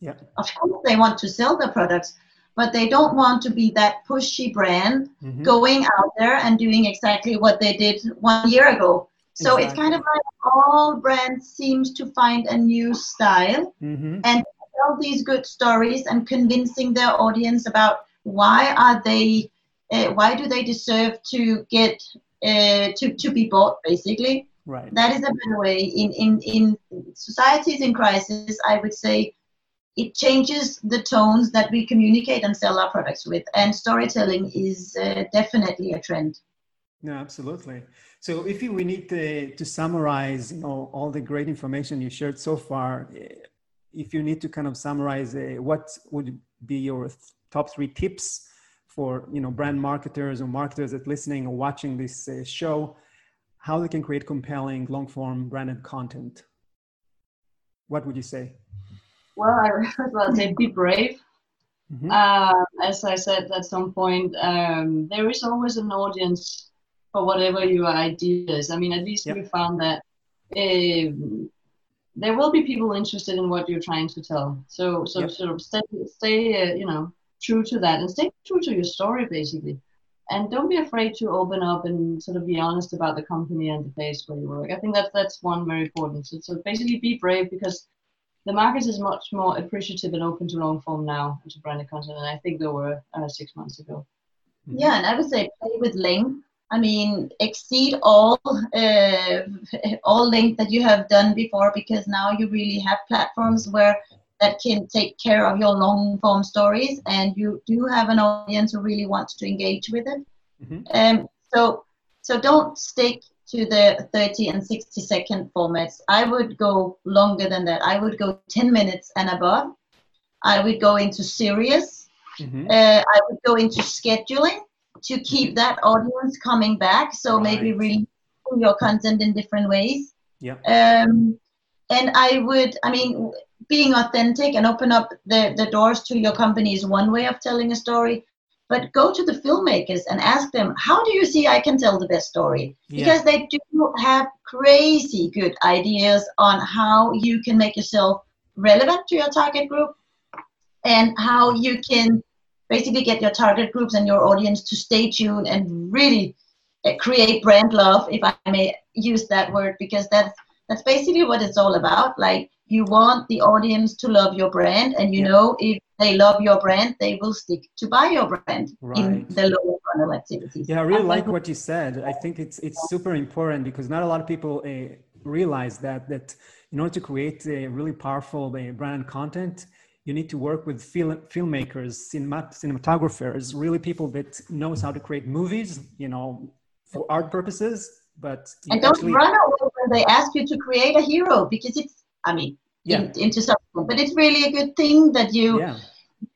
yeah of course they want to sell their products but they don't want to be that pushy brand Mhm. going out there and doing exactly what they did one year ago so it's kind of like all brands seems to find a new style Mhm. and tell these good stories and convincing their audience about why are they uh, why do they deserve to get uh, to, to be bought basically? Right. That is a better way. In, in in societies in crisis i would say it changes the tones that we communicate and sell our products with and storytelling is uh, definitely a trend. No absolutely. So if you, we need to, to summarize you know all the great information you shared so far. If you need to kind of summarize uh, what would be your th- top three tips for you know brand marketers or marketers that listening or watching this uh, show how they can create compelling long form branded content what would you say Well, I first of say be brave. Mhm. Um, as I said at some point, um, there is always an audience for whatever your idea is. I mean, at least Yep. we found that um, there will be people interested in what you're trying to tell. So, so Yep. sort of stay, stay, uh, you know, true to that, and stay true to your story, basically. And don't be afraid to open up and sort of be honest about the company and the place where you work. I think that's that's one very important. So, so basically, be brave because the market is much more appreciative and open to long form now and to branded content than I think they were uh, six months ago. Yeah, and I would say play with length. I mean, exceed all uh, all length that you have done before because now you really have platforms where that can take care of your long form stories, and you do have an audience who really wants to engage with it. Mhm. Um, so so don't stick to the 30 and 60 second formats. I would go longer than that. I would go 10 minutes and above. I would go into serious Mhm. uh, I would go into scheduling to keep that audience coming back. So maybe Right. your content in different ways. yeah Um, and I would, I mean, being authentic and open up the, the doors to your company is one way of telling a story. But go to the filmmakers and ask them, how do you see I can tell the best story? Yeah. Because they do have crazy good ideas on how you can make yourself relevant to your target group and how you can basically get your target groups and your audience to stay tuned and really uh, create brand love, if I may use that word, because that's that's basically what it's all about. Like you want the audience to love your brand, and you Yeah. know if they love your brand, they will stick to buy your brand in the lower funnel activities. Yeah, I really like what you said. I think it's it's super important because not a lot of people uh, realize that that in order to create a really powerful uh, brand content, you need to work with film, filmmakers, cinema, cinematographers, really people that knows how to create movies, you know, for art purposes. But and don't actually- run away when they ask you to create a hero because it's i mean Yeah. in, into something but it's really a good thing that you yeah,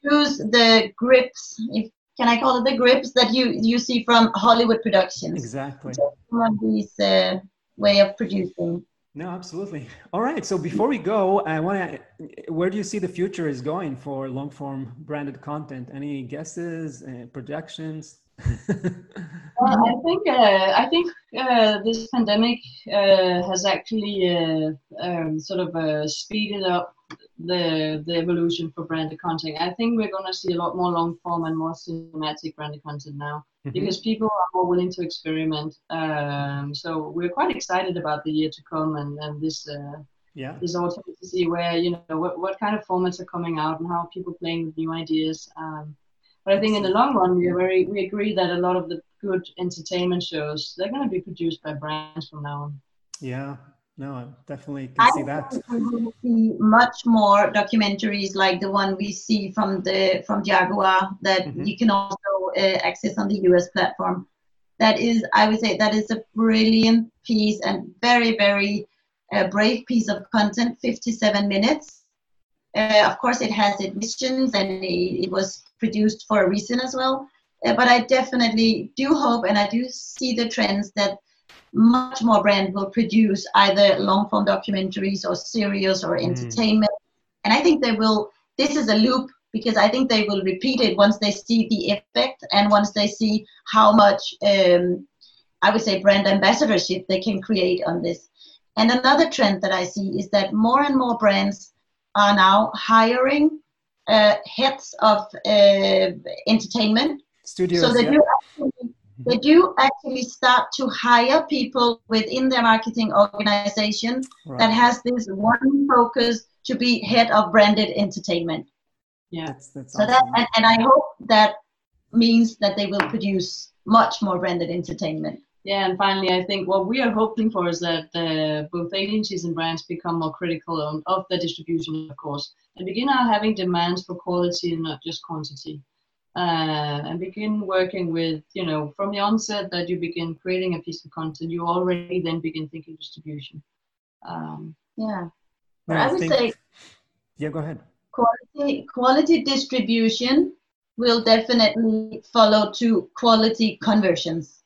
use the grips if can i call it the grips that you you see from hollywood productions exactly. some of these uh, way of producing No, absolutely. All right. So before we go, I want to. Where do you see the future is going for long form branded content? Any guesses, uh, projections? Well, I think uh, I think uh, this pandemic uh, has actually uh, um, sort of uh, speeded up the the evolution for branded content. I think we're going to see a lot more long form and more cinematic branded content now Mhm. because people are more willing to experiment. Um, so we're quite excited about the year to come and, and this uh, Yeah. this autumn to see where you know what, what kind of formats are coming out and how people playing with new ideas. Um, but I think in the long run, we are very we agree that a lot of the good entertainment shows they're going to be produced by brands from now on. Yeah. No, I definitely can I see that. think we will see much more documentaries like the one we see from the from Jaguar that Mhm. you can also uh, access on the US platform. That is, I would say, that is a brilliant piece and very very uh, brave piece of content. Fifty-seven minutes. Uh, of course, it has admissions and it, it was produced for a reason as well. Uh, but I definitely do hope and I do see the trends that much more brand will produce either long form documentaries or series or Mm. entertainment. And I think they will, this is a loop because I think they will repeat it once they see the effect and once they see how much, um, I would say, brand ambassadorship they can create on this. And another trend that I see is that more and more brands are now hiring uh, heads of uh, entertainment Studios. so they yeah. do actually, they do actually start to hire people within their marketing organization Right. that has this one focus to be head of branded entertainment. Yeah. That's, that's So that and, and I hope that means that they will produce much more branded entertainment. Yeah, and finally, I think what we are hoping for is that uh, both agencies and brands become more critical of the distribution, of course, and begin having demands for quality and not just quantity. Uh, and begin working with, you know, from the onset that you begin creating a piece of content, you already then begin thinking distribution. Um, Yeah. No, But I would think- say Yeah, go ahead. quality quality distribution will definitely follow to quality conversions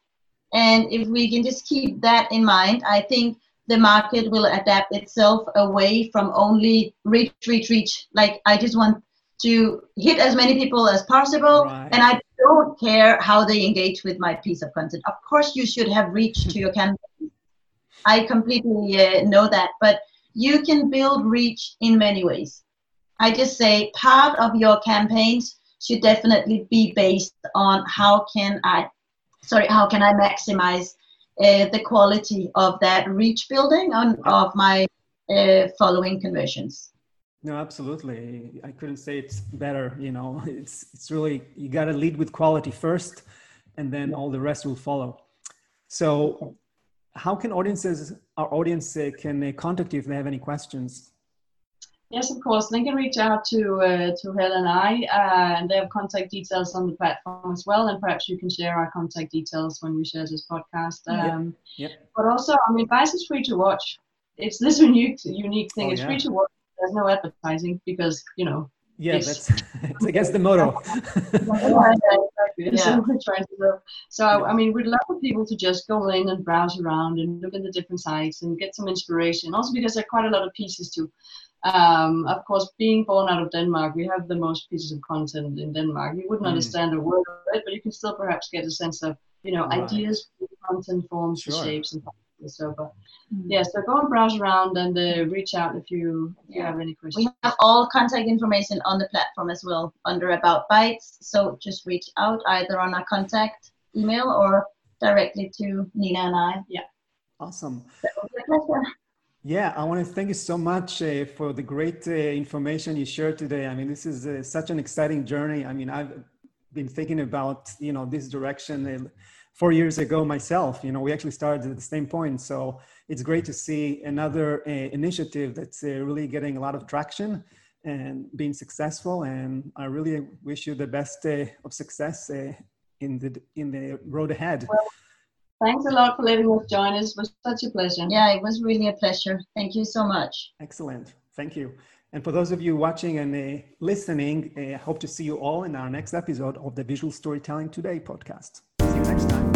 and if we can just keep that in mind i think the market will adapt itself away from only reach reach reach. Like i just want to hit as many people as possible Right. and i don't care how they engage with my piece of content. Of course you should have reach to your campaign. I completely uh, know that but you can build reach in many ways. I just say part of your campaigns should definitely be based on how can I, sorry, how can I maximize uh, the quality of that reach building on of my uh, following conversions. No, absolutely. I couldn't say it's better. You know, it's it's really you got to lead with quality first, and then all the rest will follow. So, how can audiences, our audience, uh, can uh, contact you if they have any questions? Yes, of course. They can reach out to uh, to Helen and I, uh, and they have contact details on the platform as well. And perhaps you can share our contact details when we share this podcast. Um, Yep. But also, I mean, Bytes is free to watch. It's this unique unique thing. Oh, it's yeah. free to watch. There's no advertising because you know. Yeah, Yes. that's it's against the motto. Yeah. So we're trying to do- So I mean, we'd love for people to just go in and browse around and look at the different sites and get some inspiration. Also because there are quite a lot of pieces to Um, of course, being born out of Denmark, we have the most pieces of content in Denmark. You wouldn't Mm. understand a word of it, but you can still perhaps get a sense of, you know, Right. ideas, content forms, Sure. shapes, and so. But yeah, so go and browse around and uh, reach out if you if you have any questions. We have all contact information on the platform as well under About Bytes. So just reach out either on our contact email or directly to Nina and I. Yeah awesome. Yeah, I want to thank you so much uh, for the great uh, information you shared today. I mean, this is uh, such an exciting journey. I mean, I've been thinking about you know this direction uh, four years ago myself. You know, we actually started at the same point, so it's great to see another uh, initiative that's uh, really getting a lot of traction and being successful. And I really wish you the best of success in the in the road ahead. Thanks a lot for letting us join us. It was such a pleasure. Yeah, it was really a pleasure. Thank you so much. Excellent. Thank you. And for those of you watching and uh, listening, I uh, hope to see you all in our next episode of the Visual Storytelling Today podcast. See you next time.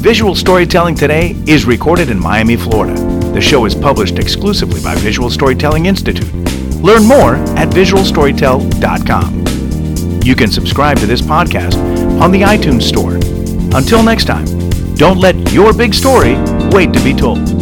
Visual Storytelling Today is recorded in Miami, Florida. The show is published exclusively by Visual Storytelling Institute. Learn more at visualstorytell.com. You can subscribe to this podcast on the iTunes Store. Until next time, don't let your big story wait to be told.